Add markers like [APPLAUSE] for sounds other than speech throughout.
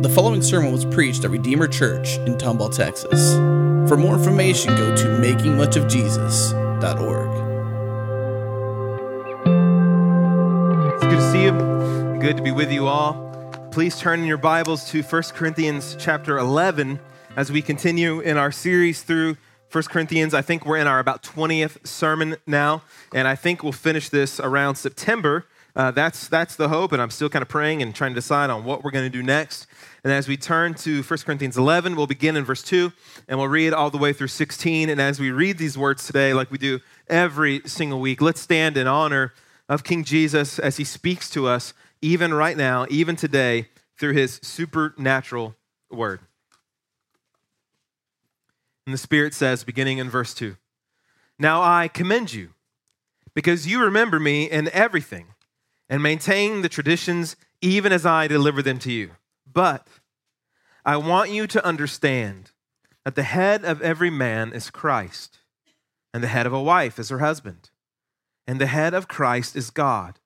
The following sermon was preached at Redeemer Church in Tomball, Texas. For more information, go to makingmuchofjesus.org. It's good to see you. Good to be with you all. Please turn in your Bibles to 1 Corinthians chapter 11 as we continue in our series through 1 Corinthians. I think we're in our about 20th sermon now, and I think we'll finish this around September. Uh, that's, that's the hope, and I'm still kind of praying and trying to decide on what we're going to do next. And as we turn to 1 Corinthians 11, we'll begin in verse 2, and we'll read all the way through 16. And as we read these words today, like we do every single week, let's stand in honor of King Jesus as he speaks to us, even right now, even today, through his supernatural word. And the Spirit says, beginning in verse 2 Now I commend you, because you remember me in everything and maintain the traditions even as I deliver them to you. But I want you to understand that the head of every man is Christ, and the head of a wife is her husband, and the head of Christ is God.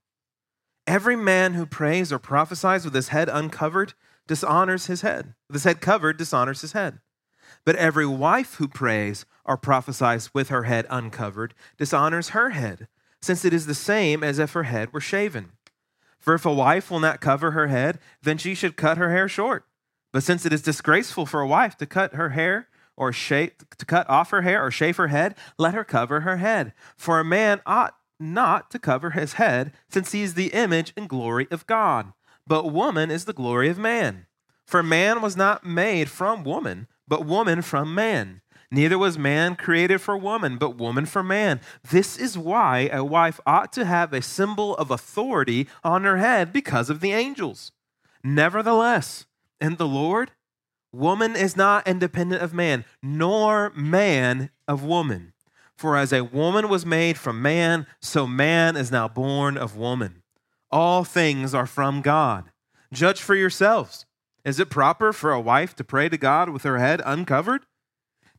Every man who prays or prophesies with his head uncovered dishonors his head. With his head covered dishonors his head. But every wife who prays or prophesies with her head uncovered dishonors her head since it is the same as if her head were shaven. For if a wife will not cover her head, then she should cut her hair short. But since it is disgraceful for a wife to cut her hair or shave, to cut off her hair or shave her head, let her cover her head. For a man ought not to cover his head, since he is the image and glory of God. But woman is the glory of man. For man was not made from woman, but woman from man. Neither was man created for woman, but woman for man. This is why a wife ought to have a symbol of authority on her head because of the angels. Nevertheless, in the Lord, woman is not independent of man, nor man of woman. For as a woman was made from man, so man is now born of woman. All things are from God. Judge for yourselves. Is it proper for a wife to pray to God with her head uncovered?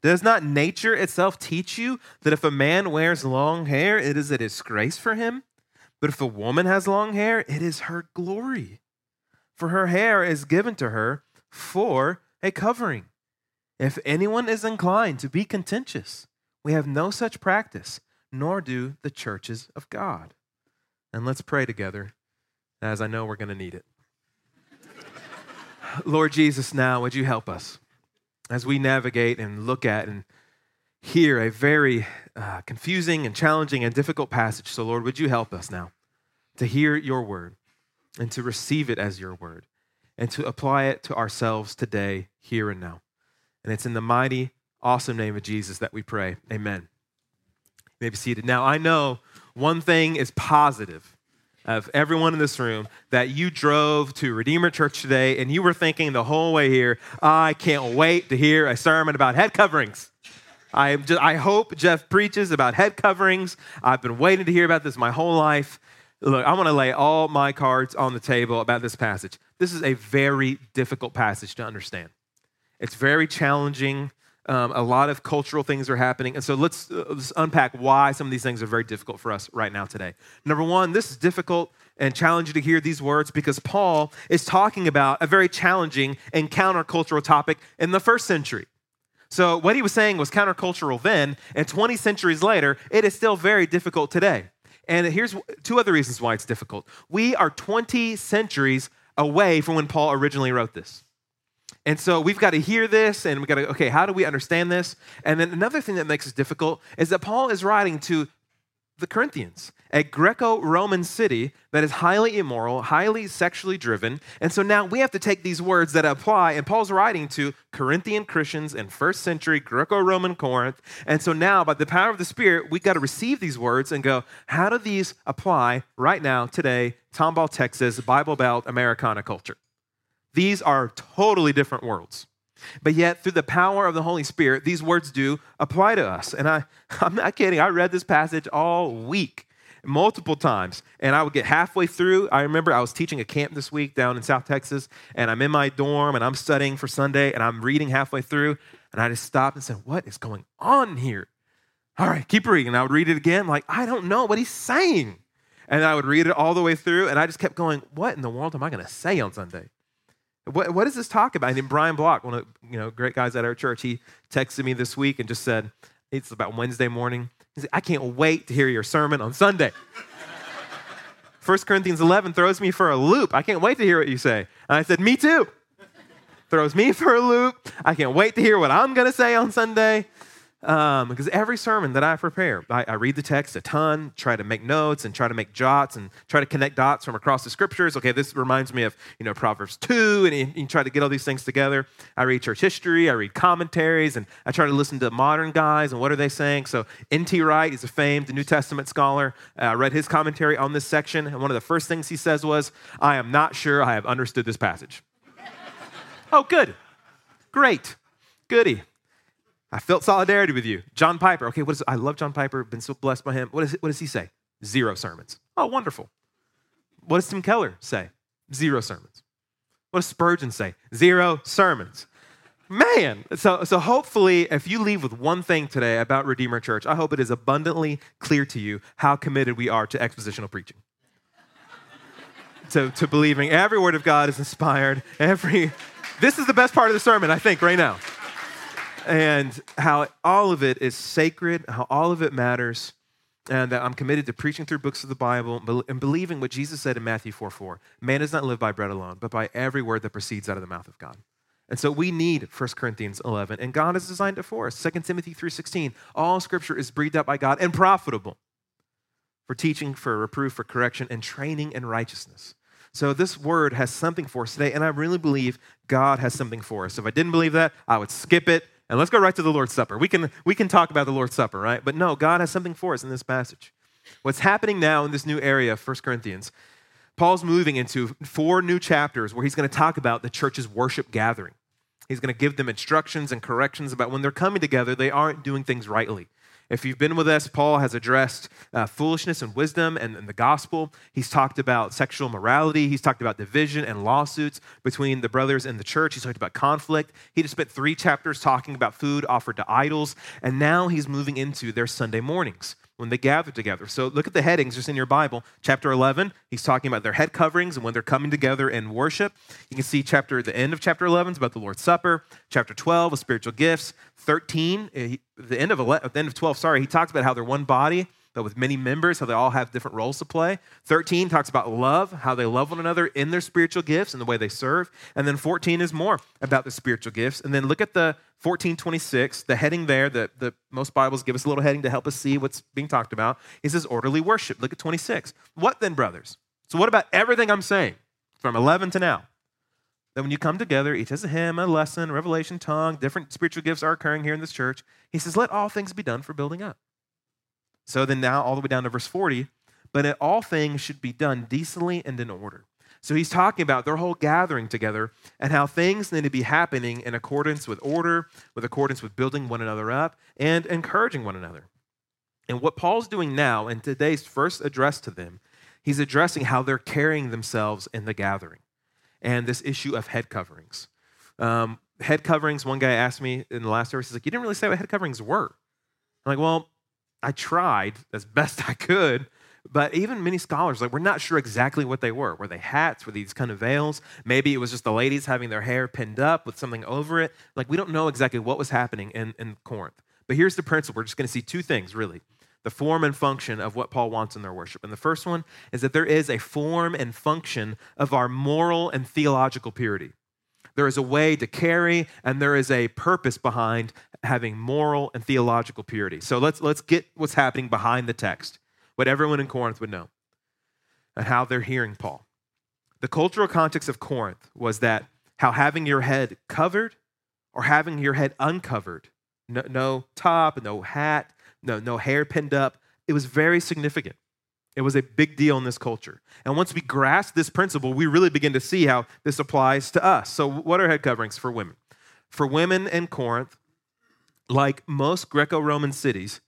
Does not nature itself teach you that if a man wears long hair, it is a disgrace for him? But if a woman has long hair, it is her glory. For her hair is given to her for a covering. If anyone is inclined to be contentious, we have no such practice, nor do the churches of God. And let's pray together, as I know we're going to need it. [LAUGHS] Lord Jesus, now would you help us? As we navigate and look at and hear a very uh, confusing and challenging and difficult passage. So, Lord, would you help us now to hear your word and to receive it as your word and to apply it to ourselves today, here and now. And it's in the mighty, awesome name of Jesus that we pray. Amen. You may be seated. Now, I know one thing is positive of everyone in this room that you drove to Redeemer Church today and you were thinking the whole way here, I can't wait to hear a sermon about head coverings. I, just, I hope Jeff preaches about head coverings. I've been waiting to hear about this my whole life. Look, I want to lay all my cards on the table about this passage. This is a very difficult passage to understand. It's very challenging. Um, a lot of cultural things are happening. And so let's, uh, let's unpack why some of these things are very difficult for us right now today. Number one, this is difficult and challenging to hear these words because Paul is talking about a very challenging and countercultural topic in the first century. So, what he was saying was countercultural then, and 20 centuries later, it is still very difficult today. And here's two other reasons why it's difficult. We are 20 centuries away from when Paul originally wrote this. And so we've got to hear this and we've got to, okay, how do we understand this? And then another thing that makes this difficult is that Paul is writing to the Corinthians, a Greco Roman city that is highly immoral, highly sexually driven. And so now we have to take these words that apply, and Paul's writing to Corinthian Christians in first century Greco Roman Corinth. And so now, by the power of the Spirit, we've got to receive these words and go, how do these apply right now, today, Tomball, Texas, Bible Belt, Americana culture? These are totally different worlds. But yet, through the power of the Holy Spirit, these words do apply to us. And I, [LAUGHS] I'm not kidding. I read this passage all week, multiple times. And I would get halfway through. I remember I was teaching a camp this week down in South Texas, and I'm in my dorm and I'm studying for Sunday, and I'm reading halfway through. And I just stopped and said, What is going on here? All right, keep reading. And I would read it again, like, I don't know what he's saying. And I would read it all the way through, and I just kept going, What in the world am I going to say on Sunday? What, what does this talk about? And then Brian Block, one of you know great guys at our church, he texted me this week and just said, it's about Wednesday morning. He said, I can't wait to hear your sermon on Sunday. [LAUGHS] 1 Corinthians 11 throws me for a loop. I can't wait to hear what you say. And I said, Me too. [LAUGHS] throws me for a loop. I can't wait to hear what I'm going to say on Sunday. Um, because every sermon that I prepare, I, I, read the text a ton, try to make notes and try to make jots and try to connect dots from across the scriptures. Okay, this reminds me of you know Proverbs two, and you, you try to get all these things together. I read church history, I read commentaries, and I try to listen to modern guys and what are they saying. So N.T. Wright is a famed New Testament scholar. Uh, I read his commentary on this section, and one of the first things he says was, "I am not sure I have understood this passage." [LAUGHS] oh, good, great, goody. I felt solidarity with you. John Piper. Okay, what is, I love John Piper. Been so blessed by him. What, is, what does he say? Zero sermons. Oh, wonderful. What does Tim Keller say? Zero sermons. What does Spurgeon say? Zero sermons. Man, so, so hopefully, if you leave with one thing today about Redeemer Church, I hope it is abundantly clear to you how committed we are to expositional preaching. [LAUGHS] to, to believing every word of God is inspired. Every, this is the best part of the sermon, I think, right now and how all of it is sacred, how all of it matters, and that I'm committed to preaching through books of the Bible and believing what Jesus said in Matthew 4 4. Man does not live by bread alone, but by every word that proceeds out of the mouth of God. And so we need 1 Corinthians 11, and God has designed it for us. 2 Timothy 3.16, all scripture is breathed out by God and profitable for teaching, for reproof, for correction, and training in righteousness. So this word has something for us today, and I really believe God has something for us. If I didn't believe that, I would skip it and let's go right to the Lord's Supper. We can, we can talk about the Lord's Supper, right? But no, God has something for us in this passage. What's happening now in this new area of 1 Corinthians, Paul's moving into four new chapters where he's going to talk about the church's worship gathering. He's going to give them instructions and corrections about when they're coming together, they aren't doing things rightly. If you've been with us, Paul has addressed uh, foolishness and wisdom and, and, the gospel. He's talked about sexual morality. He's talked about division and lawsuits between the brothers in the church. He's talked about conflict. He just spent three chapters talking about food offered to idols. And now he's moving into their Sunday mornings when they gather together. So look at the headings just in your Bible. Chapter 11, he's talking about their head coverings and when they're coming together in worship. You can see chapter the end of chapter 11 is about the Lord's Supper. Chapter 12 is spiritual gifts. 13, eh, the end of 11, the end of 12, sorry, he talks about how they're one body but with many members, how they all have different roles to play. 13 talks about love, how they love one another in their spiritual gifts and the way they serve. And then 14 is more about the spiritual gifts. And then look at the 1426, the heading there that the most Bibles give us a little heading to help us see what's being talked about. He says orderly worship. Look at 26. What then, brothers? So, what about everything I'm saying from 11 to now? That when you come together, each has a hymn, a lesson, a revelation, tongue, different spiritual gifts are occurring here in this church. He says, let all things be done for building up. So then, now all the way down to verse 40, but all things should be done decently and in order. So he's talking about their whole gathering together and how things need to be happening in accordance with order, with accordance with building one another up and encouraging one another. And what Paul's doing now in today's first address to them, he's addressing how they're carrying themselves in the gathering and this issue of head coverings. Um, head coverings, one guy asked me in the last service, he's like, You didn't really say what head coverings were. I'm like, Well, I tried as best I could, but even many scholars, like, we're not sure exactly what they were. Were they hats? Were these kind of veils? Maybe it was just the ladies having their hair pinned up with something over it. Like, we don't know exactly what was happening in, in Corinth. But here's the principle we're just going to see two things, really the form and function of what Paul wants in their worship. And the first one is that there is a form and function of our moral and theological purity. There is a way to carry, and there is a purpose behind having moral and theological purity. So let's, let's get what's happening behind the text what everyone in Corinth would know and how they're hearing Paul. The cultural context of Corinth was that how having your head covered or having your head uncovered, no, no top, no hat, no, no hair pinned up, it was very significant. It was a big deal in this culture. And once we grasp this principle, we really begin to see how this applies to us. So, what are head coverings for women? For women in Corinth, like most Greco Roman cities,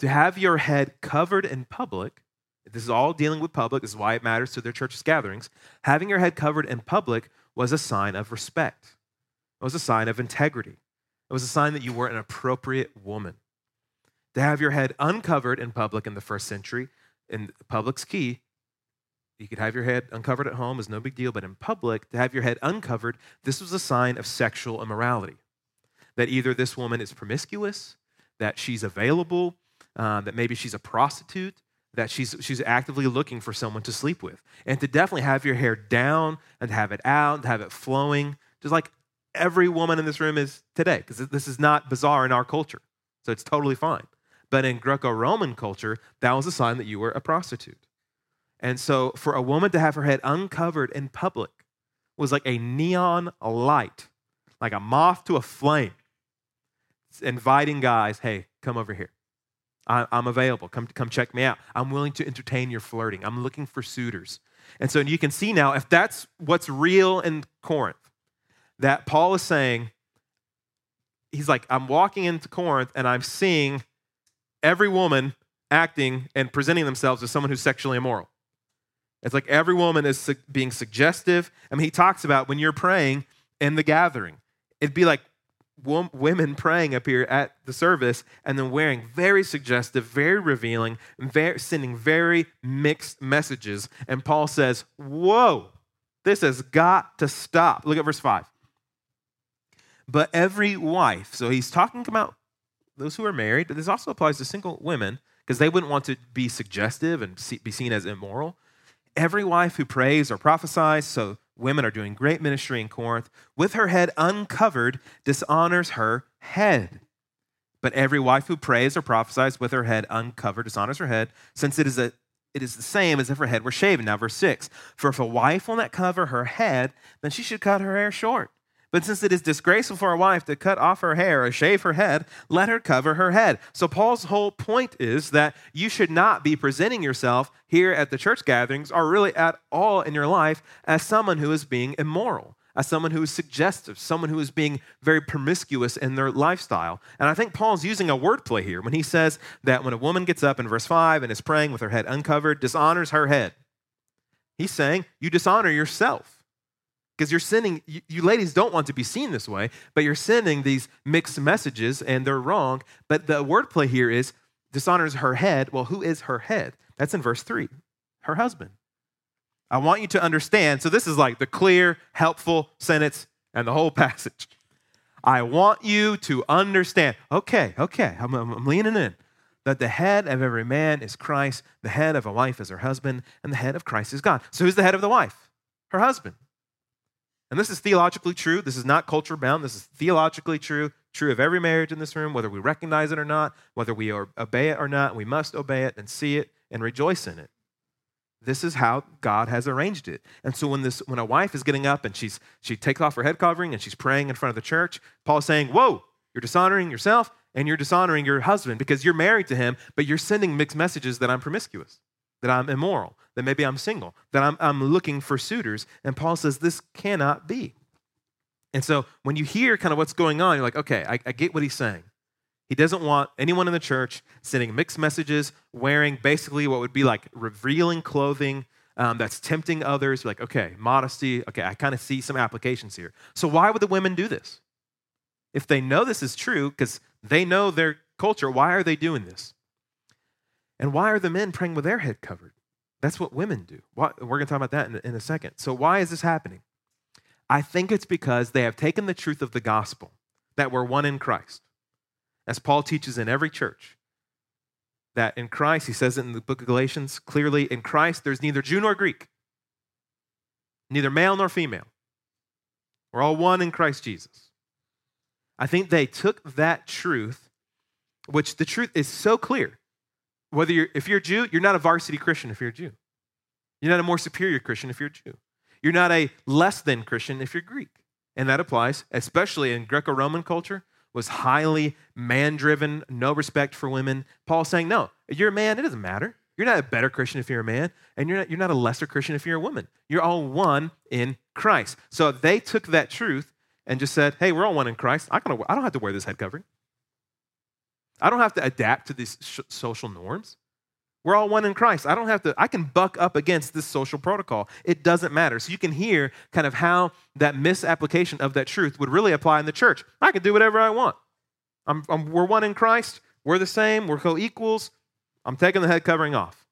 to have your head covered in public, this is all dealing with public, this is why it matters to their church's gatherings. Having your head covered in public was a sign of respect, it was a sign of integrity, it was a sign that you were an appropriate woman. To have your head uncovered in public in the first century, in public's key, you could have your head uncovered at home is no big deal, but in public, to have your head uncovered, this was a sign of sexual immorality. That either this woman is promiscuous, that she's available, uh, that maybe she's a prostitute, that she's, she's actively looking for someone to sleep with. And to definitely have your hair down and have it out, have it flowing, just like every woman in this room is today, because this is not bizarre in our culture. So it's totally fine. But in Greco Roman culture, that was a sign that you were a prostitute. And so for a woman to have her head uncovered in public was like a neon light, like a moth to a flame, it's inviting guys, hey, come over here. I, am available. Come, come check me out. I'm willing to entertain your flirting. I'm looking for suitors. And so you can see now, if that's what's real in Corinth, that Paul is saying, he's like, I'm walking into Corinth and I'm seeing every woman acting and presenting themselves as someone who's sexually immoral. It's like every woman is su- being suggestive. I mean, he talks about when you're praying in the gathering, it'd be like women praying up here at the service and then wearing very suggestive, very revealing, very, sending very mixed messages. And Paul says, Whoa, this has got to stop. Look at verse 5. But every wife, so he's talking about those who are married, but this also applies to single women because they wouldn't want to be suggestive and be seen as immoral every wife who prays or prophesies, so women are doing great ministry in Corinth, with her head uncovered, dishonors her head. But every wife who prays or prophesies with her head uncovered dishonors her head, since it is a it is the same as if her head were shaven. Now, verse 6 For if a wife will not cover her head, then she should cut her hair short. But since it is disgraceful for a wife to cut off her hair or shave her head, let her cover her head. So, Paul's whole point is that you should not be presenting yourself here at the church gatherings or really at all in your life as someone who is being immoral, as someone who is suggestive, someone who is being very promiscuous in their lifestyle. And I think Paul's using a wordplay here when he says that when a woman gets up in verse 5 and is praying with her head uncovered, dishonors her head. He's saying you dishonor yourself because you're sending, you, you, ladies don't want to be seen this way, but you're sending these mixed messages and they're wrong. But the wordplay here is dishonors her head. Well, who is her head? That's in verse three, her husband. I want you to understand. So, this is like the clear, helpful sentence and the whole [LAUGHS] passage. I want you to understand. Okay, okay, I'm, I'm, I'm leaning in. That the head of every man is Christ, the head of a wife is her husband, and the head of Christ is God. So, who's the head of the wife? Her husband. And this is theologically true. This is not culture bound. This is theologically true, true of every marriage in this room, whether we recognize it or not, whether we obey it or not. We must obey it and see it and rejoice in it. This is how God has arranged it. And so when this when a wife is getting up and she's she takes off her head covering and she's praying in front of the church, Paul's saying, Whoa, you're dishonoring yourself and you're dishonoring your husband because you're married to him, but you're sending mixed messages that I'm promiscuous that I'm immoral, that maybe I'm single, that I'm, I'm looking for suitors. And Paul says this cannot be. And so when you hear kind of what's going on, you're like, okay, I, I get what he's saying. He doesn't want anyone in the church sending mixed messages, wearing basically what would be like revealing clothing um, that's tempting others. Like, okay, modesty. Okay, I kind of see some applications here. So why would the women do this? If they know this is true, because they know their culture, why are they doing this? And why are the men praying with their head covered? That's what women do. We're going to talk about that in, in a second. So, why is this happening? I think it's because they have taken the truth of the gospel that we're one in Christ. As Paul teaches in every church, that in Christ, he says it in the book of Galatians clearly, in Christ, there's neither Jew nor Greek, neither male nor female. We're all one in Christ Jesus. I think they took that truth, which the truth is so clear whether you're, if you're a Jew, you're not a varsity Christian if you're a Jew. You're not a more superior Christian if you're a Jew. You're not a less than Christian if you're Greek. And that applies, especially in Greco Roman culture, was highly man driven, no respect for women. Paul's saying, no, you're a man, it doesn't matter. You're not a better Christian if you're a man, and you're not, you're not a lesser Christian if you're a woman. You're all one in Christ. So they took that truth and just said, hey, we're all one in Christ. I, I don't have to wear this head covering. I don't have to adapt to these sh- social norms. We're all one in Christ. I don't have to, I can buck up against this social protocol. It doesn't matter. So you can hear kind of how that misapplication of that truth would really apply in the church. I can do whatever I want. I'm, I'm, we're one in Christ. We're the same. We're co equals. I'm taking the head covering off.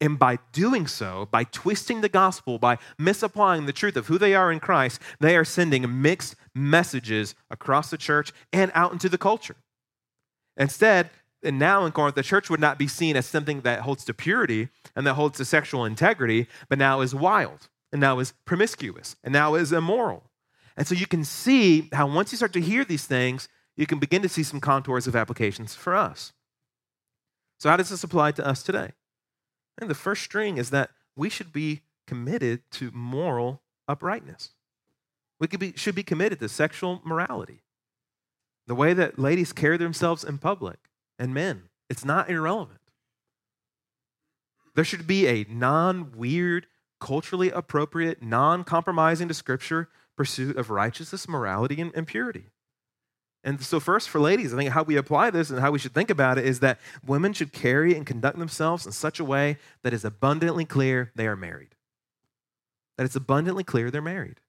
And by doing so, by twisting the gospel, by misapplying the truth of who they are in Christ, they are sending mixed messages across the church and out into the culture. Instead, and now in Corinth, the church would not be seen as something that holds to purity and that holds to sexual integrity, but now is wild, and now is promiscuous, and now is immoral. And so you can see how once you start to hear these things, you can begin to see some contours of applications for us. So, how does this apply to us today? And the first string is that we should be committed to moral uprightness. We be, should be committed to sexual morality. The way that ladies carry themselves in public and men, it's not irrelevant. There should be a non weird, culturally appropriate, non compromising to Scripture pursuit of righteousness, morality, and, and purity. And so, first, for ladies, I think how we apply this and how we should think about it is that women should carry and conduct themselves in such a way that is abundantly clear they are married. That it's abundantly clear they're married.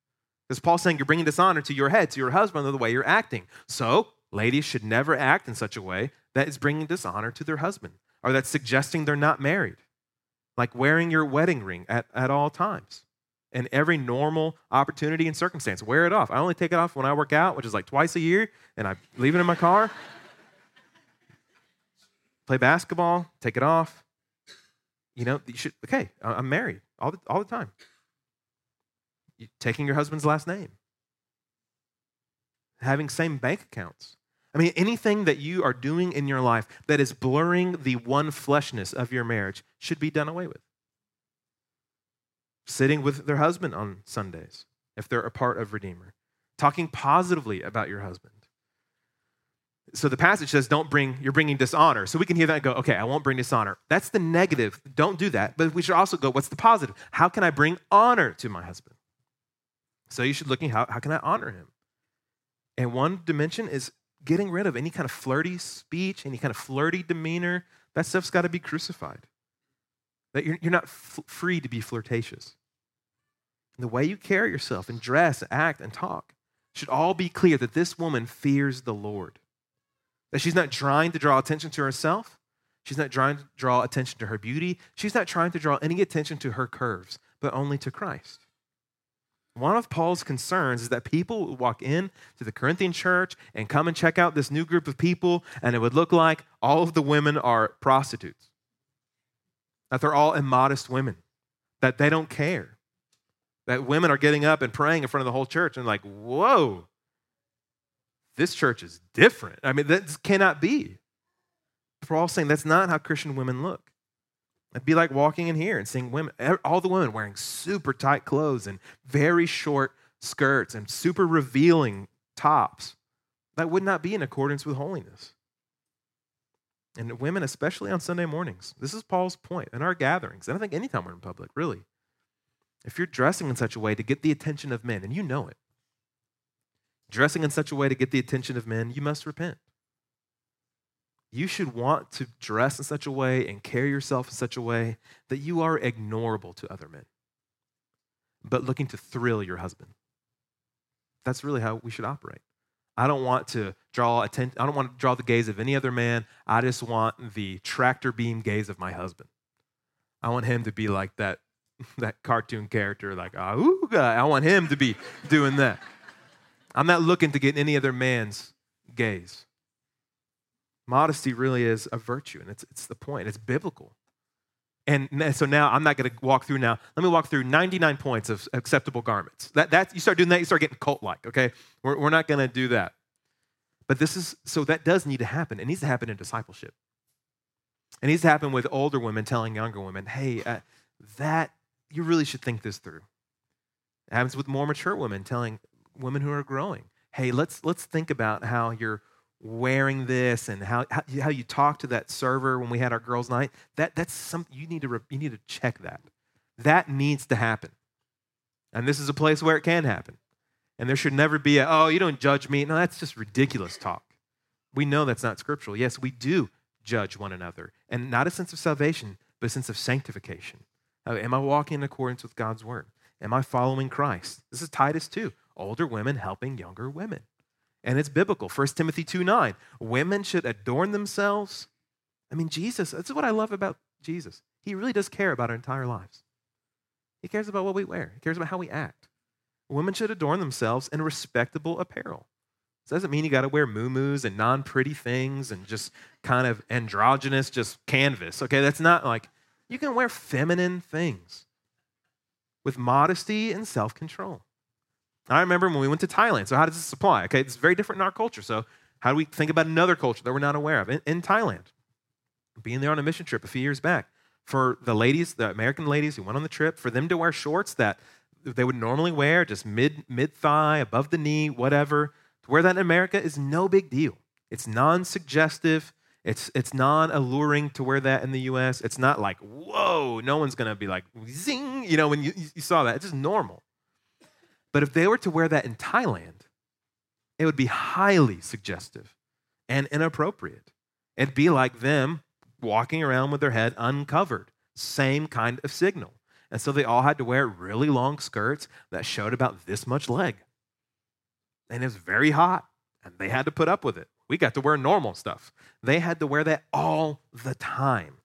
Because Paul's saying you're bringing dishonor to your head, to your husband, the way you're acting. So, ladies should never act in such a way that is bringing dishonor to their husband or that's suggesting they're not married. Like wearing your wedding ring at, at all times in every normal opportunity and circumstance. Wear it off. I only take it off when I work out, which is like twice a year, and I leave it in my car. [LAUGHS] Play basketball, take it off. You know, you should, okay, I'm married all the, all the time. Taking your husband's last name, having same bank accounts. I mean, anything that you are doing in your life that is blurring the one fleshness of your marriage should be done away with sitting with their husband on Sundays if they're a part of Redeemer, talking positively about your husband. So the passage says, don't bring, you're bringing dishonor. So we can hear that and go, okay, I won't bring dishonor. That's the negative. Don't do that. But we should also go, what's the positive? How can I bring honor to my husband? So you should looking, how, how can I honor him? And one dimension is getting rid of any kind of flirty speech, any kind of flirty demeanor. That stuff's got to be crucified. That you're, you're not f- free to be flirtatious. And the way you carry yourself and dress, act, and talk should all be clear that this woman fears the Lord. That she's not trying to draw attention to herself. She's not trying to draw attention to her beauty. She's not trying to draw any attention to her curves, but only to Christ. One of Paul's concerns is that people would walk in to the Corinthian church and come and check out this new group of people, and it would look like all of the women are prostitutes that they're all immodest women, that they don't care, that women are getting up and praying in front of the whole church and like, whoa, this church is different. I mean, that cannot be. We're saying that's not how Christian women look. It'd be like walking in here and seeing women, all the women wearing super tight clothes and very short skirts and super revealing tops. That would not be in accordance with holiness. And women, especially on Sunday mornings. This is Paul's point in our gatherings. And I think anytime we're in public, really. If you're dressing in such a way to get the attention of men, and you know it, dressing in such a way to get the attention of men, you must repent. You should want to dress in such a way and carry yourself in such a way that you are ignorable to other men, but looking to thrill your husband. That's really how we should operate. I don't want to draw attention, I don't want to draw the gaze of any other man. I just want the tractor beam gaze of my husband. I want him to be like that, [LAUGHS] that cartoon character, like, oh, I want him to be doing that. I'm not looking to get any other man's gaze. Modesty really is a virtue, and it's, it's the point. It's biblical. And so now I'm not going to walk through now. Let me walk through 99 points of acceptable garments. That, that, you start doing that, you start getting cult like, okay? We're, we're not going to do that. But this is, so that does need to happen. It needs to happen in discipleship. It needs to happen with older women telling younger women, hey, uh, that, you really should think this through. It happens with more mature women telling women who are growing, hey, let's, let's think about how you're wearing this and how, how, how you talk to that server when we had our girls' night, that, that's something you need, to, you need to check that. That needs to happen. And this is a place where it can happen. And there should never be a, oh, you don't judge me. No, that's just ridiculous talk. We know that's not scriptural. Yes, we do judge one another. And not a sense of salvation, but a sense of sanctification. Am I walking in accordance with God's word? Am I following Christ? This is Titus 2. Older women helping younger women and it's biblical. 1 Timothy 2 9. Women should adorn themselves. I mean, Jesus, that's what I love about Jesus. He really does care about our entire lives. He cares about what we wear, He cares about how we act. Women should adorn themselves in respectable apparel. Doesn't mean you got to wear moo-moos and non pretty things and just kind of androgynous, just canvas. Okay, that's not like you can wear feminine things with modesty and self control. I remember when we went to Thailand. So, how does this apply? Okay, it's very different in our culture. So, how do we think about another culture that we're not aware of? In, in Thailand, being there on a mission trip a few years back, for the ladies, the American ladies who went on the trip, for them to wear shorts that they would normally wear, just mid mid thigh, above the knee, whatever, to wear that in America is no big deal. It's non suggestive. It's, it's non alluring to wear that in the US. It's not like, whoa, no one's to be like, zing, you know, when you, you saw that. It's just normal. But if they were to wear that in Thailand, it would be highly suggestive and inappropriate. It'd be like them walking around with their head uncovered. Same kind of signal. And so they all had to wear really long skirts that showed about this much leg. And it was very hot, and they had to put up with it. We got to wear normal stuff. They had to wear that all the time.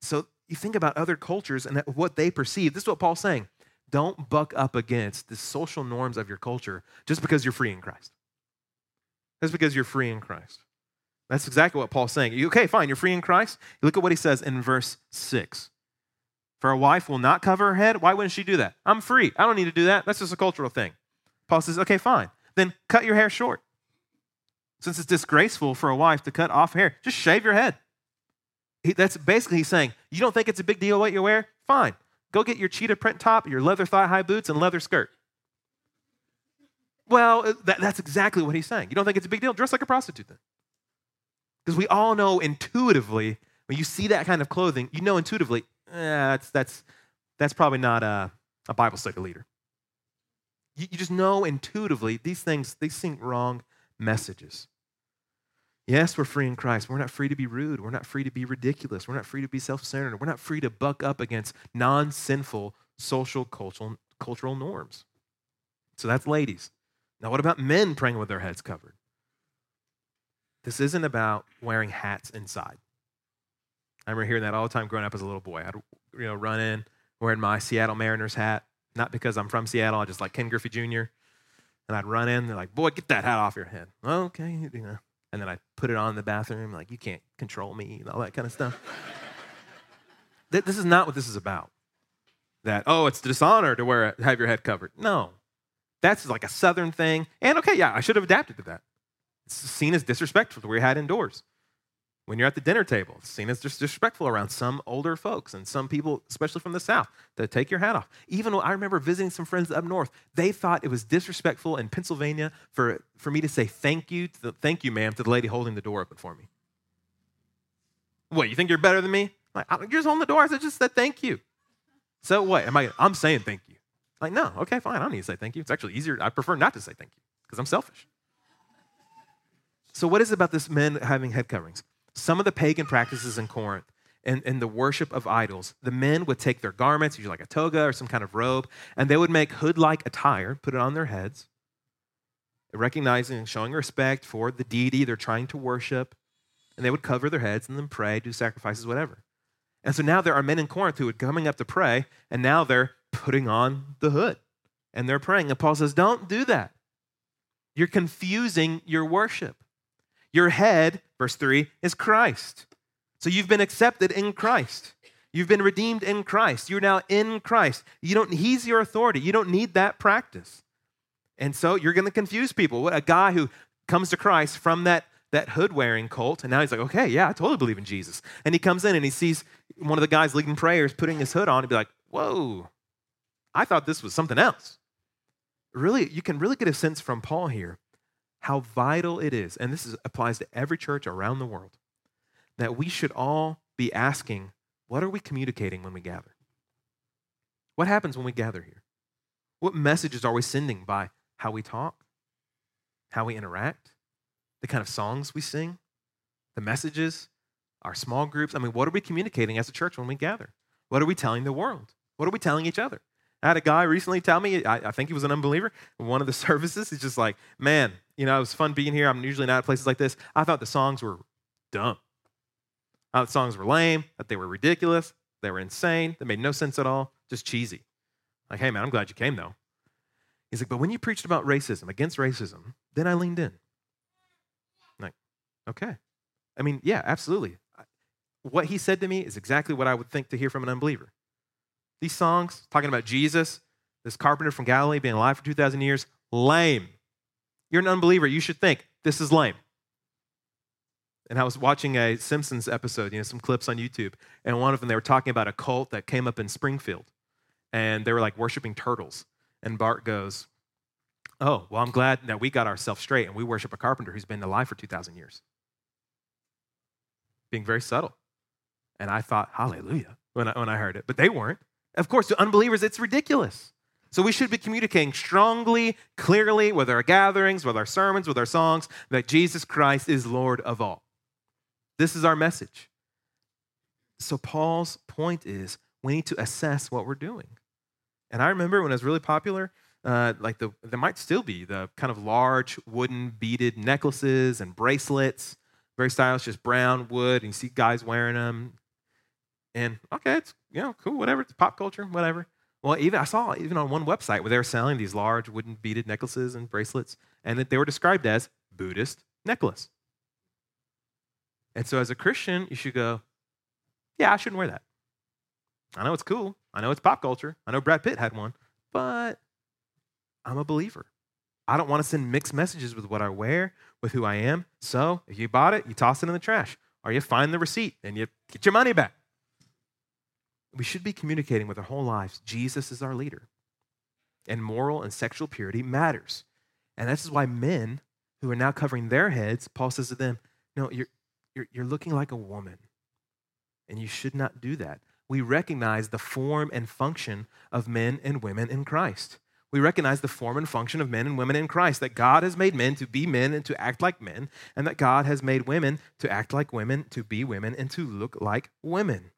So you think about other cultures and what they perceive. This is what Paul's saying. Don't buck up against the social norms of your culture just because you're free in Christ. That's because you're free in Christ. That's exactly what Paul's saying. Okay, fine, you're free in Christ. Look at what he says in verse 6. For a wife will not cover her head. Why wouldn't she do that? I'm free. I don't need to do that. That's just a cultural thing. Paul says, okay, fine. Then cut your hair short. Since it's disgraceful for a wife to cut off hair, just shave your head. He, that's basically he's saying, you don't think it's a big deal what you wear? Fine. Go get your cheetah print top, your leather thigh high boots, and leather skirt. Well, uh, that, that's exactly what he's saying. You don't think it's a big deal? Dress like a prostitute then. Because we all know intuitively, when you see that kind of clothing, you know intuitively, eh, that's, that's, that's probably not a, a Bible study leader. You, you just know intuitively these things, they sing wrong messages. Yes, we're free in Christ. We're not free to be rude. We're not free to be ridiculous. We're not free to be self centered. We're not free to buck up against non sinful social cultural, cultural norms. So that's ladies. Now, what about men praying with their heads covered? This isn't about wearing hats inside. I remember hearing that all the time growing up as a little boy. I'd you know run in wearing my Seattle Mariners hat, not because I'm from Seattle. I just like Ken Griffey Jr. And I'd run in. They're like, "Boy, get that hat off your head." Okay, you know and then I put it on in the bathroom, like, you can't control me, and all that kind of stuff. this is not what this is about. That, oh, it's dishonor to wear have your head covered. No. That's like a southern thing. And okay, yeah, I should have adapted to that. It's seen as disrespectful to wear your hat indoors when you're at the dinner table. It's seen as disrespectful around some older folks and some people, especially from the South, to take your hat off. Even I remember visiting some friends up north, they thought it was disrespectful in Pennsylvania for, for me to say thank you, to the, thank you, ma'am, to the lady holding the door open for me. What, you think you're better than me? Like, you're just holding the door. I said, just said thank you. So what? Am I, I'm saying thank you. Like, no, okay, fine. I don't need to say thank you. It's actually easier. I prefer not to say thank you because I'm selfish. So, what is it about this men having head coverings? Some of the pagan practices in Corinth and, and the worship of idols, the men would take their garments, usually like a toga or some kind of robe, and they would make hood like attire, put it on their heads, recognizing and showing respect for the deity they're trying to worship. And they would cover their heads and then pray, do sacrifices, whatever. And so now there are men in Corinth who are coming up to pray, and now they're putting on the hood and they're praying. And Paul says, Don't do that. You're confusing your worship. Your head, verse 3, is Christ. So you've been accepted in Christ. You've been redeemed in Christ. You're now in Christ. You don't, he's your authority. You don't need that practice. And so you're going to confuse people. What a guy who comes to Christ from that, that hood wearing cult, and now he's like, okay, yeah, I totally believe in Jesus. And he comes in and he sees one of the guys leading prayers putting his hood on and be like, whoa, I thought this was something else. Really, you can really get a sense from Paul here how vital it is, and this is, applies to every church around the world, that we should all be asking, what are we communicating when we gather? What happens when we gather here? What messages are we sending by how we talk, how we interact, the kind of songs we sing, the messages, our small groups? I mean, what are we communicating as a church when we gather? What are we telling the world? What are we telling each other? I had a guy recently tell me, I, I, think he was an unbeliever, one of the [LAUGHS] services. He's just like, man, you know, it was fun being here. I'm usually not at places like this. I thought the songs were dumb. I thought the songs were lame, that they were ridiculous. They were insane. They made no sense at all, just cheesy. Like, hey, man, I'm glad you came, though. He's like, but when you preached about racism, against racism, then I leaned in. I'm like, okay. I mean, yeah, absolutely. What he said to me is exactly what I would think to hear from an unbeliever. These songs talking about Jesus, this carpenter from Galilee being alive for 2,000 years, lame. You're an unbeliever. You should think, this is lame. And I was watching a Simpsons episode, you know, some clips on YouTube, and one of them they were talking about a cult that came up in Springfield, and they were like worshiping turtles. And Bart goes, "Oh, well, I'm glad that we got ourselves straight, and we worship a carpenter who's been alive for two thousand years." Being very subtle, and I thought, "Hallelujah!" when I, when I heard it, but they weren't. Of course, to unbelievers, it's ridiculous. So we should be communicating strongly, clearly, with our gatherings, with our sermons, with our songs, that Jesus Christ is Lord of all. This is our message. So, Paul's point is we need to assess what we're doing. And I remember when it was really popular, uh, like the, there might still be the kind of large wooden beaded necklaces and bracelets, very stylish, just brown wood, and you see guys wearing them. And okay, it's you know cool, whatever. It's pop culture, whatever. Well, even I saw even on one website where they were selling these large wooden beaded necklaces and bracelets, and that they were described as Buddhist necklace. And so, as a Christian, you should go, yeah, I shouldn't wear that. I know it's cool. I know it's pop culture. I know Brad Pitt had one, but I'm a believer. I don't want to send mixed messages with what I wear, with who I am. So, if you bought it, you toss it in the trash, or you find the receipt and you get your money back. We should be communicating with our whole lives Jesus is our leader. And moral and sexual purity matters. And this is why men who are now covering their heads, Paul says to them, No, you're, you're, you're looking like a woman, and you should not do that. We recognize the form and function of men and women in Christ. We recognize the form and function of men and women in Christ, that God has made men to be men and to act like men, and that God has made women to act like women, to be women, and to look like women.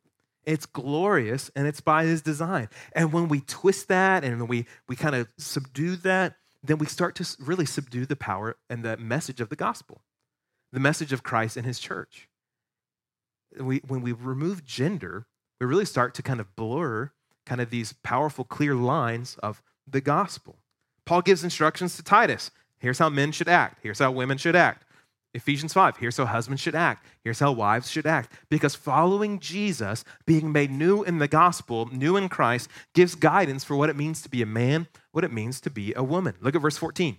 It's glorious and it's by his design. And when we twist that and we, we kind of subdue that, then we start to really subdue the power and the message of the gospel the message of Christ and his church. We, when we remove gender, we really start to kind of blur kind of these powerful, clear lines of the gospel. Paul gives instructions to Titus. Here's how men should act. Here's how women should act. Ephesians 5, here's how husbands should act. Here's how wives should act. Because following Jesus, being made new in the gospel, new in Christ, gives guidance for what it means to be a man, what it means to be a woman. Look at verse 14.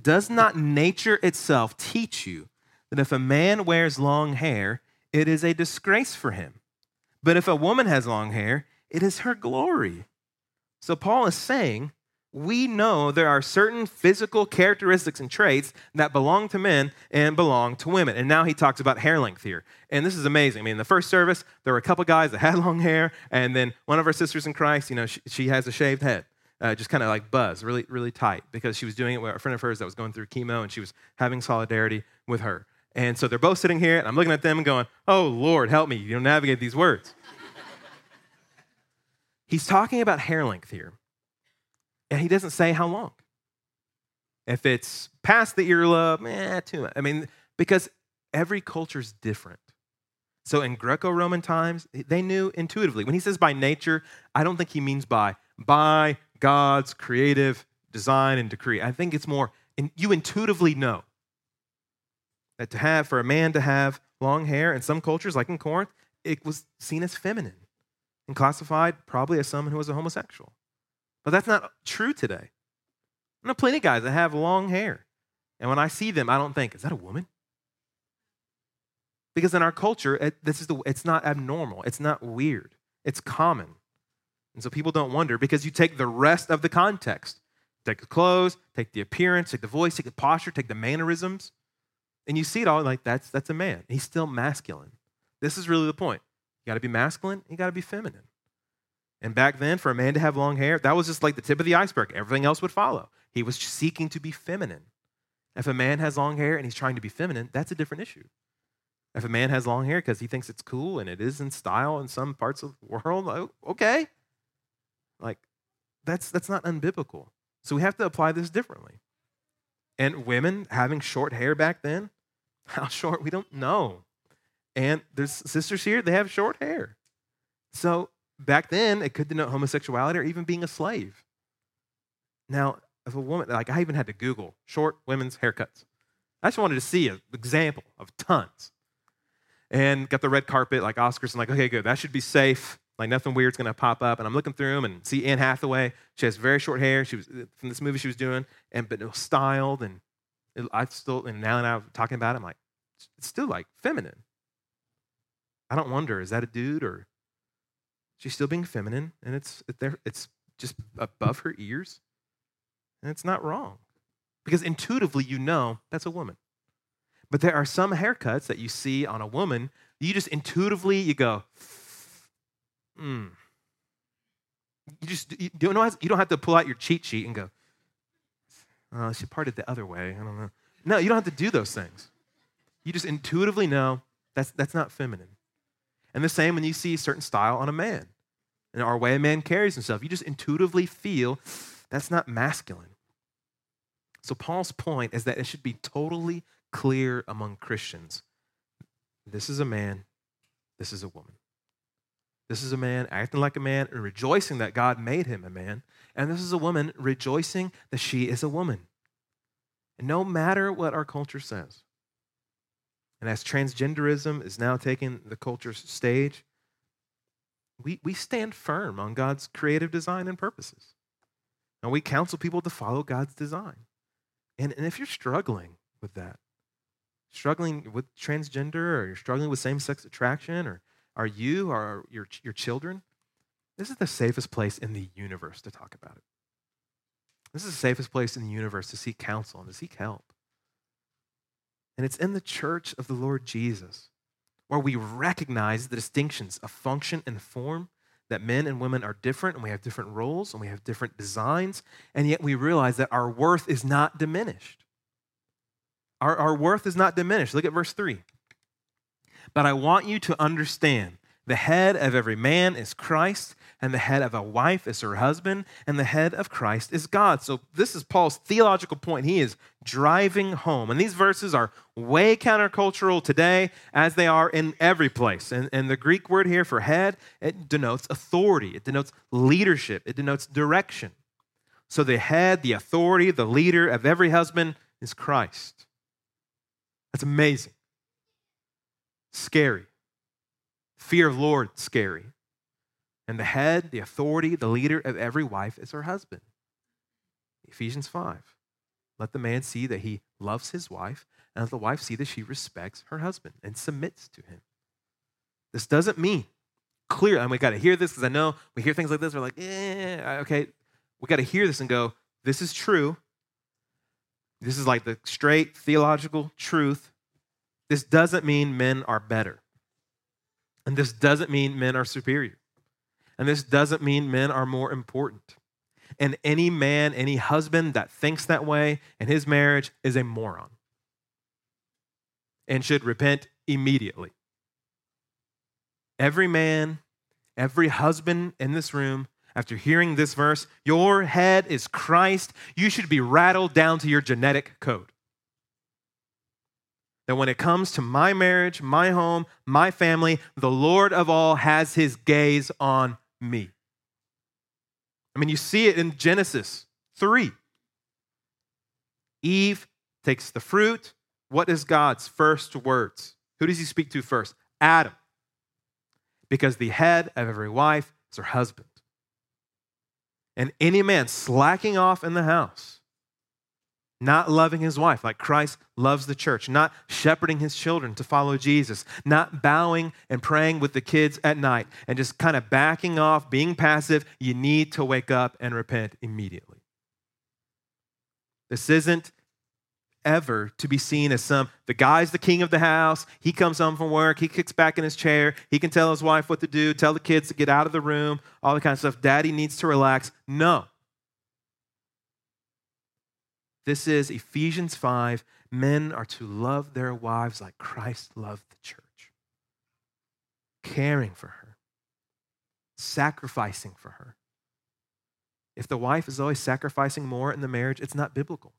Does not nature itself teach you that if a man wears long hair, it is a disgrace for him? But if a woman has long hair, it is her glory. So Paul is saying, we know there are certain physical characteristics and traits that belong to men and belong to women. And now he talks about hair length here. And this is amazing. I mean, in the first service, there were a couple guys that had [LAUGHS] long hair, and then one of our sisters in Christ, you know, she, she has a shaved head uh, just kind of like buzz, really, really tight, because she was doing it with a friend of hers that was going through chemo and she was having solidarity with her. And so they're both sitting here, and I'm looking at them and going, Oh, Lord, help me, you know, navigate these words. [LAUGHS] He's talking about hair length here, and he doesn't say how long. If it's past the earlobe, eh, too much. I mean, because every culture is different. So in Greco Roman times, they knew intuitively. When he says by nature, I don't think he means by by God's creative design and decree. I think it's more, and you intuitively know that to have, for a man to have long hair in some cultures, like in Corinth, it was seen as feminine and classified probably as someone who was a homosexual. But that's not true today. I know plenty of guys that have long hair. And when I see them, I don't think, is that a woman? Because in our culture, it, this is the, it's not abnormal. It's not weird. It's common. And so people don't wonder because you take the rest of the context. Take the clothes, take the appearance, take the voice, take the posture, take the mannerisms, and you see it all like that's that's a man. He's still masculine. This is really the point. You got to be masculine, you got to be feminine. And back then, for a man to have long hair, that was just like the tip of the iceberg. Everything else would follow. He was seeking to be feminine. If a man has long hair and he's trying to be feminine, that's a different issue. If a man has long hair because he thinks it's cool and it is in style in some parts of the world, oh, okay, like, that's, that's not unbiblical. So we have to apply this differently. And women having short hair back then, [LAUGHS] how short, we don't know. And there's sisters here, they have short hair. So back then, it could denote homosexuality or even being a slave. Now, if a woman, like I even had to Google short women's haircuts. I just wanted to see an example of tons. And got the red carpet, like Oscars. I'm like, okay, good. That should be safe. Like nothing weird's gonna pop up. And I'm looking through them and see Anne Hathaway. She has very short hair. She was uh, from this movie she was doing, and but it was styled. And it, I still, and now and I talking about it, I'm like, it's still like feminine. I don't wonder, is that a dude or she's still being feminine and it's it's just above her ears? And it's not wrong. Because intuitively you know that's a woman. But there are some haircuts that you see on a woman, you just intuitively you go, hmm. You just you don't, know, you don't have to pull out your cheat sheet and go, oh, she parted the other way. I don't know. No, you don't have to do those things. You just intuitively know that's, that's not feminine. And the same when you see a certain style on a man and our way a man carries himself. You just intuitively feel that's not masculine. So, Paul's point is that it should be totally clear among Christians this is a man, this is a woman. This is a man acting like a man and rejoicing that God made him a man. And this is a woman rejoicing that she is a woman. And no matter what our culture says, and as transgenderism is now taking the culture's stage, we, we stand firm on God's creative design and purposes. And we counsel people to follow God's design. And, and if you're struggling with that, struggling with transgender or you're struggling with same sex attraction or are you or your, your children, this is the safest place in the universe to talk about it. This is the safest place in the universe to seek counsel and to seek help. And it's in the church of the Lord Jesus where we recognize the distinctions of function and form, that men and women are different and we have different roles and we have different designs, and yet we realize that our worth is not diminished. Our, our worth is not diminished. Look at verse 3. But I want you to understand the head of every man is Christ, and the head of a wife is her husband, and the head of Christ is God. So, this is Paul's theological point. He is driving home. And these verses are way countercultural today as they are in every place. And, and the Greek word here for head, it denotes authority, it denotes leadership, it denotes direction. So, the head, the authority, the leader of every husband is Christ. That's amazing. Scary. Fear of Lord, scary. And the head, the authority, the leader of every wife is her husband. Ephesians 5. Let the man see that he loves his wife, and let the wife see that she respects her husband and submits to him. This doesn't mean clear, and we got to hear this because I know we hear things like this, we're like, eh, okay. We got to hear this and go, this is true. This is like the straight theological truth. This doesn't mean men are better. And this doesn't mean men are superior. And this doesn't mean men are more important. And any man, any husband that thinks that way in his marriage is a moron and should repent immediately. Every man, every husband in this room, after hearing this verse, your head is Christ, you should be rattled down to your genetic code. That when it comes to my marriage, my home, my family, the Lord of all has his gaze on me. I mean, you see it in Genesis 3. Eve takes the fruit. What is God's first words? Who does he speak to first? Adam. Because the head of every wife is her husband. And any man slacking off in the house not loving his wife like Christ loves the church, not shepherding his children to follow Jesus, not bowing and praying with the kids at night, and just kind of backing off, being passive, you need to wake up and repent immediately. This isn't ever to be seen as some, the guy's the king of the house, he comes home from work, he kicks back in his chair, he can tell his wife what to do, tell the kids to get out of the room, all that kind of stuff. Daddy needs to relax. No. This is Ephesians 5. Men are to love their wives like Christ loved the church, caring for her, sacrificing for her. If the wife is always sacrificing more in the marriage, it's not biblical.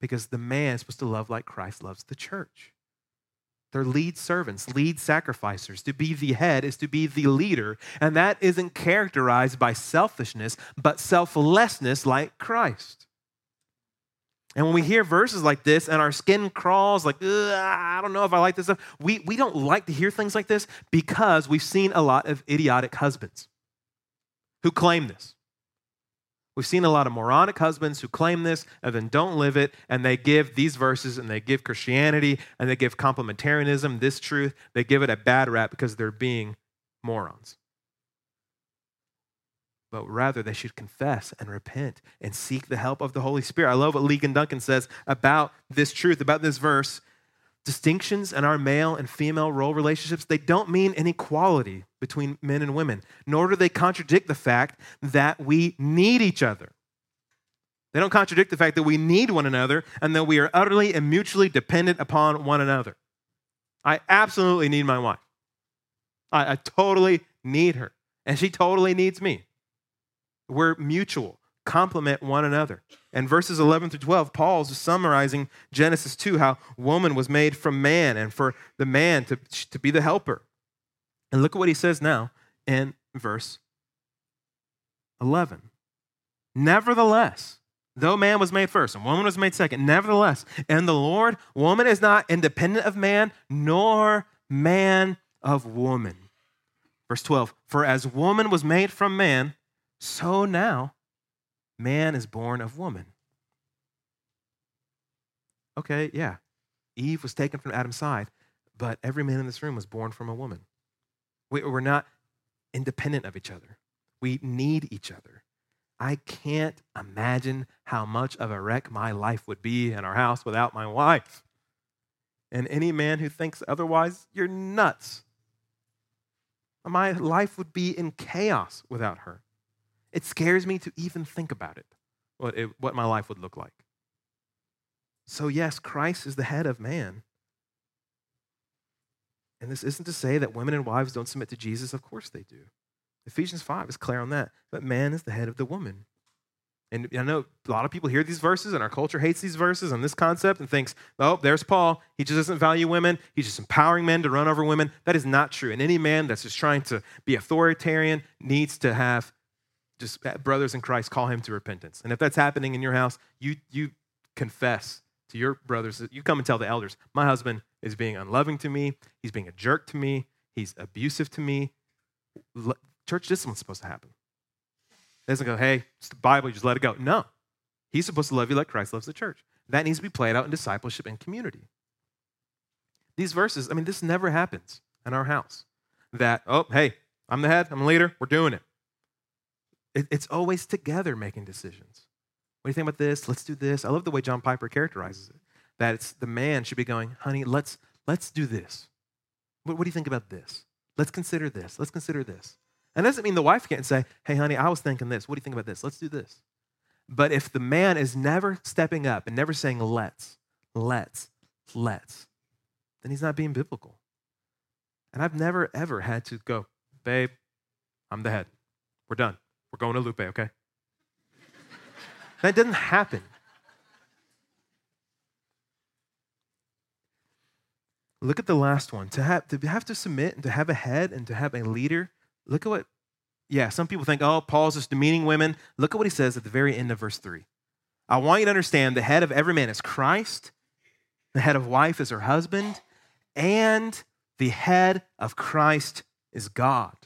Because the man is supposed to love like Christ loves the church. They're lead servants, lead sacrificers. To be the head is to be the leader, and that isn't characterized by selfishness, but selflessness like Christ. And when we hear verses like this and our skin crawls, like, I don't know if I like this stuff, we, we don't like to hear things like this because we've seen a lot of idiotic husbands who claim this. We've seen a lot of moronic husbands who claim this and then don't live it, and they give these verses and they give Christianity and they give complementarianism this truth. They give it a bad rap because they're being morons. But rather, they should confess and repent and seek the help of the Holy Spirit. I love what Ligon Duncan says about this truth, about this verse distinctions in our male and female role relationships, they don't mean inequality between men and women, nor do they contradict the fact that we need each other. They don't contradict the fact that we need one another and that we are utterly and mutually dependent upon one another. I absolutely need my wife. I, I totally need her, and she totally needs me. We're mutual complement one another. And verses 11 through 12, Paul's summarizing Genesis 2, how woman was made from man and for the man to, to be the helper. And look at what he says now in verse 11. Nevertheless, though man was made first and woman was made second, nevertheless, and the Lord, woman is not independent of man, nor man of woman. Verse 12, for as woman was made from man, so now man is born of woman. Okay, yeah. Eve was taken from Adam's side, but every man in this room was born from a woman. We, we're not independent of each other, we need each other. I can't imagine how much of a wreck my life would be in our house without my wife. And any man who thinks otherwise, you're nuts. My life would be in chaos without her. It scares me to even think about it, what, it, what my life would look like. So, yes, Christ is the head of man. And this isn't to say that women and wives don't submit to Jesus. Of course they do. Ephesians 5 is clear on that. But man is the head of the woman. And I know a lot of people hear these verses, and our culture hates these verses and this concept and thinks, oh, there's Paul. He just doesn't value women. He's just empowering men to run over women. That is not true. And any man that's just trying to be authoritarian needs to have just uh, brothers in Christ call him to repentance. And if that's happening in your house, you, you confess to your brothers. You come and tell the elders, my husband is being unloving to me. He's being a jerk to me. He's abusive to me. Church discipline's supposed to happen. It doesn't go, hey, it's the Bible, you just let it go. No. He's supposed to love you like Christ loves the church. That needs to be played out in discipleship and community. These verses, I mean, this never happens in our house. That, oh, hey, I'm the head, I'm the leader, we're doing it. It's always together making decisions. What do you think about this? Let's do this. I love the way John Piper characterizes it. That it's the man should be going, honey, let's let's do this. What, what do you think about this? Let's consider this. Let's consider this. And that doesn't mean the wife can't say, hey, honey, I was thinking this. What do you think about this? Let's do this. But if the man is never stepping up and never saying, let's, let's, let's, then he's not being biblical. And I've never, ever had to go, babe, I'm the head. We're done. We're going to Lupe, okay? that doesn't happen. Look at the last one. To have, to have to submit and to have a head and to have a leader. Look at what, yeah, some people think, oh, Paul's just demeaning women. Look at what he says at the very end of verse 3. I want you to understand the head of every man is Christ, the head of wife is her husband, and the head of Christ is God.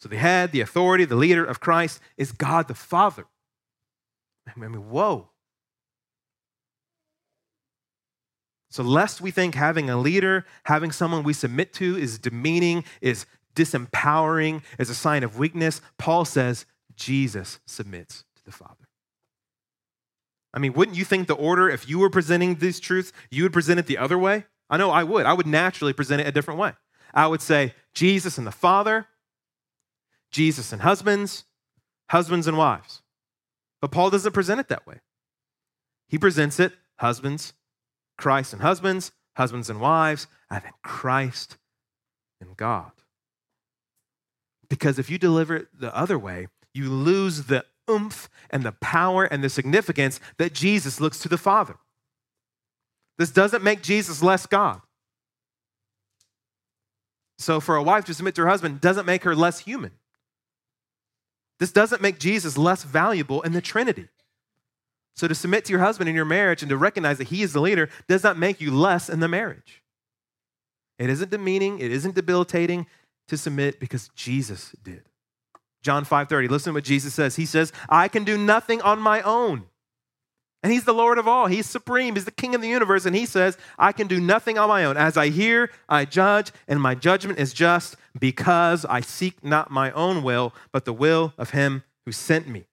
So the head, the authority, the leader of Christ is God the Father. I mean, whoa. So, lest we think having a leader, having someone we submit to is demeaning, is disempowering, is a sign of weakness, Paul says Jesus submits to the Father. I mean, wouldn't you think the order, if you were presenting these truths, you would present it the other way? I know I would. I would naturally present it a different way. I would say Jesus and the Father, Jesus and husbands, husbands and wives. But Paul doesn't present it that way. He presents it husbands, Christ and husbands, husbands and wives, and then Christ and God. Because if you deliver it the other way, you lose the oomph and the power and the significance that Jesus looks to the Father. This doesn't make Jesus less God. So for a wife to submit to her husband doesn't make her less human. This doesn't make Jesus less valuable in the Trinity. So to submit to your husband in your marriage and to recognize that he is the leader does not make you less in the marriage. It isn't demeaning, it isn't debilitating to submit because Jesus did. John 5:30. Listen to what Jesus says. He says, "I can do nothing on my own." And he's the Lord of all. He's supreme. He's the king of the universe. And he says, I can do nothing on my own. As I hear, I judge, and my judgment is just because I seek not my own will, but the will of him who sent me.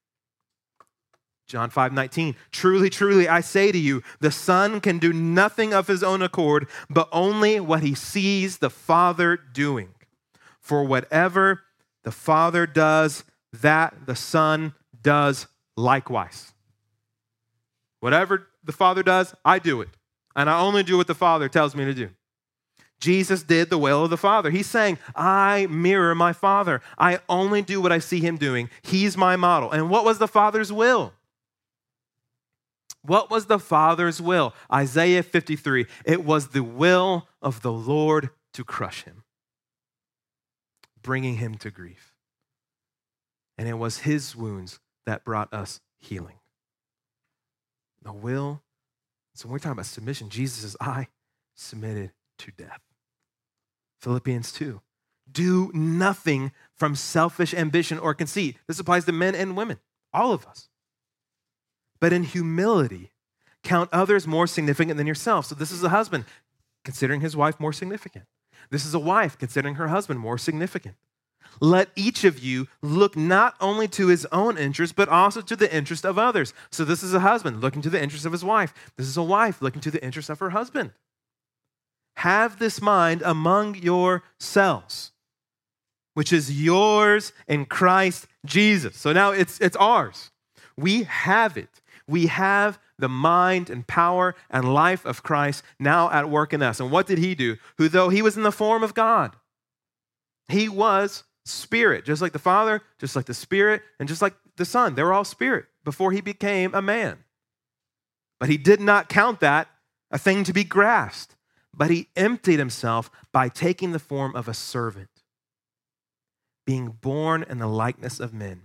John 5 19. Truly, truly, I say to you, the Son can do nothing of his own accord, but only what he sees the Father doing. For whatever the Father does, that the Son does likewise. Whatever the Father does, I do it. And I only do what the Father tells me to do. Jesus did the will of the Father. He's saying, I mirror my Father. I only do what I see him doing. He's my model. And what was the Father's will? What was the Father's will? Isaiah 53. It was the will of the Lord to crush him, bringing him to grief. And it was his wounds that brought us healing the will. So when we're talking about submission, Jesus says, I submitted to death. Philippians 2. Do nothing from selfish ambition or conceit. This applies to men and women, all of us. But in humility, count others more significant than yourself. So this is a husband considering his wife more significant. This is a wife considering her husband more significant. Let each of you look not only to his own interest, but also to the interest of others. So, this is a husband looking to the interest of his wife. This is a wife looking to the interest of her husband. Have this mind among yourselves, which is yours in Christ Jesus. So now it's, it's ours. We have it. We have the mind and power and life of Christ now at work in us. And what did he do? Who, though he was in the form of God, he was spirit, just like the Father, just like the Spirit, and just like the Son. They were all spirit before he became a man. But he did not count that a thing to be grasped, but he emptied himself by taking the form of a servant, being born in the likeness of men.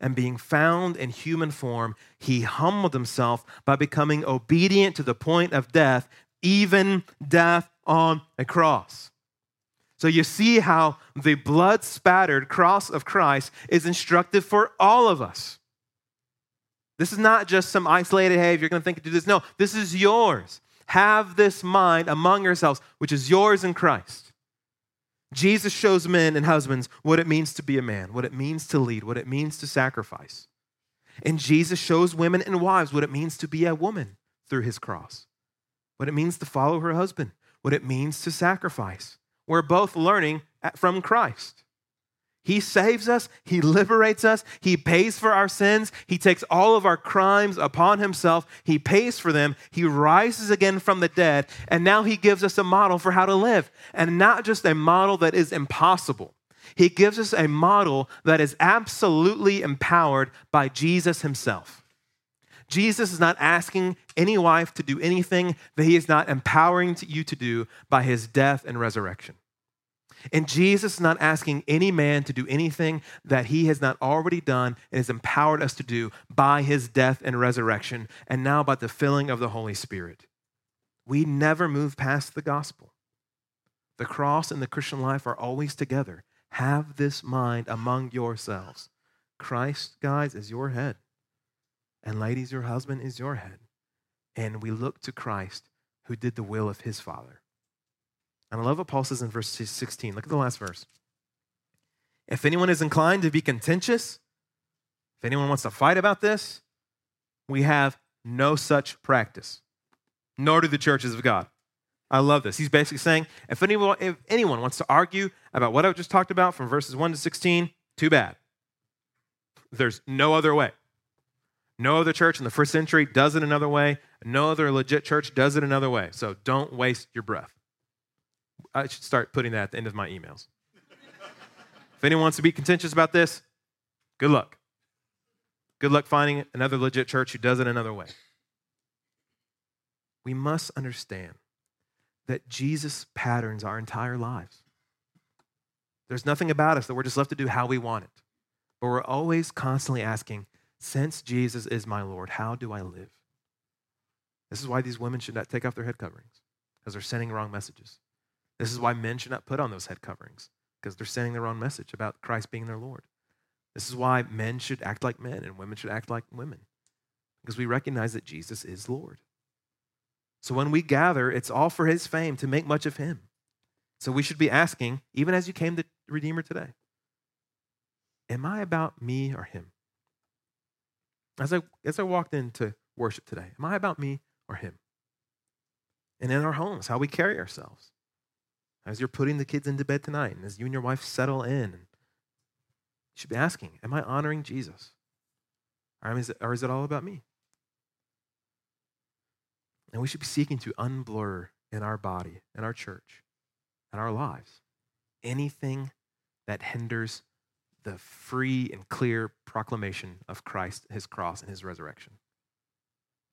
And being found in human form, he humbled himself by becoming obedient to the point of death, even death on a cross. So you see how the blood spattered cross of Christ is instructive for all of us. This is not just some isolated, hey, if you're going to think do this. No, this is yours. Have this mind among yourselves, which is yours in Christ. Jesus shows men and husbands what it means to be a man, what it means to lead, what it means to sacrifice. And Jesus shows women and wives what it means to be a woman through his cross, what it means to follow her husband, what it means to sacrifice. We're both learning from Christ. He saves us, He liberates us, He pays for our sins, He takes all of our crimes upon Himself, He pays for them, He rises again from the dead, and now He gives us a model for how to live. And not just a model that is impossible, He gives us a model that is absolutely empowered by Jesus Himself. Jesus is not asking any wife to do anything that he is not empowering you to do by his death and resurrection. And Jesus is not asking any man to do anything that he has not already done and has empowered us to do by his death and resurrection, and now by the filling of the Holy Spirit. We never move past the gospel. The cross and the Christian life are always together. Have this mind among yourselves. Christ, guys, is your head. And ladies, your husband is your head. And we look to Christ who did the will of his Father. And I love what Paul says in verse 16. Look at the last verse. If anyone is inclined to be contentious, if anyone wants to fight about this, we have no such practice, nor do the churches of God. I love this. He's basically saying if anyone, if anyone wants to argue about what I just talked about from verses 1 to 16, too bad. There's no other way. No other church in the first century does it another way. No other legit church does it another way. So don't waste your breath. I should start putting that at the end of my emails. if anyone wants to be contentious about this, good luck. Good luck finding another legit church who does it another way. we must understand that Jesus patterns our entire lives. There's nothing about us that we're just left to do how we want it. But we're always constantly asking, since Jesus is my Lord, how do I live? This is why these women should not take off their head coverings, because they're sending wrong messages. This is why men should not put on those head coverings, because they're sending the wrong message about Christ being their Lord. This is why men should act like men and women should act like women, because we recognize that Jesus is Lord. So when we gather, it's all for his fame to make much of him. So we should be asking, even as you came to Redeemer today, am I about me or him? As I, as I walked into worship today, am I about me or him? And in our homes, how we carry ourselves. As you're putting the kids into bed tonight, and as you and your wife settle in, you should be asking, am I honoring Jesus? Or is it, or is it all about me? And we should be seeking to unblur in our body, in our church, in our lives, anything that hinders the free and clear proclamation of Christ, his cross, and his resurrection.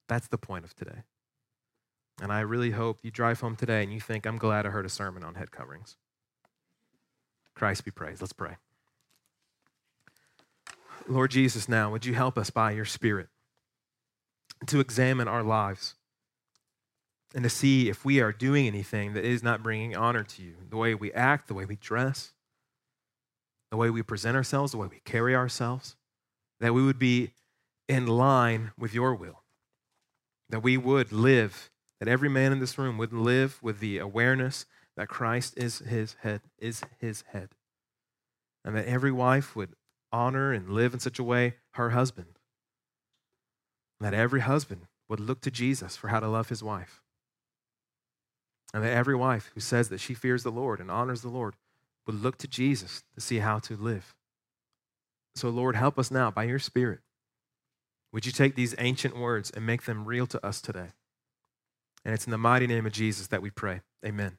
That's the point of today. And I really hope you drive home today and you think, I'm glad I heard a sermon on head coverings. Christ be praised. Let's pray. Lord Jesus, now, would you help us by your Spirit to examine our lives and to see if we are doing anything that is not bringing honor to you? The way we act, the way we dress, the way we present ourselves, the way we carry ourselves, that we would be in line with your will, that we would live, that every man in this room would live with the awareness that Christ is his head, is his head, and that every wife would honor and live in such a way her husband, and that every husband would look to Jesus for how to love his wife. And that every wife who says that she fears the Lord and honors the Lord would look to Jesus to see how to live. So, Lord, help us now by your Spirit. Would you take these ancient words and make them real to us today? And it's in the mighty name of Jesus that we pray. Amen.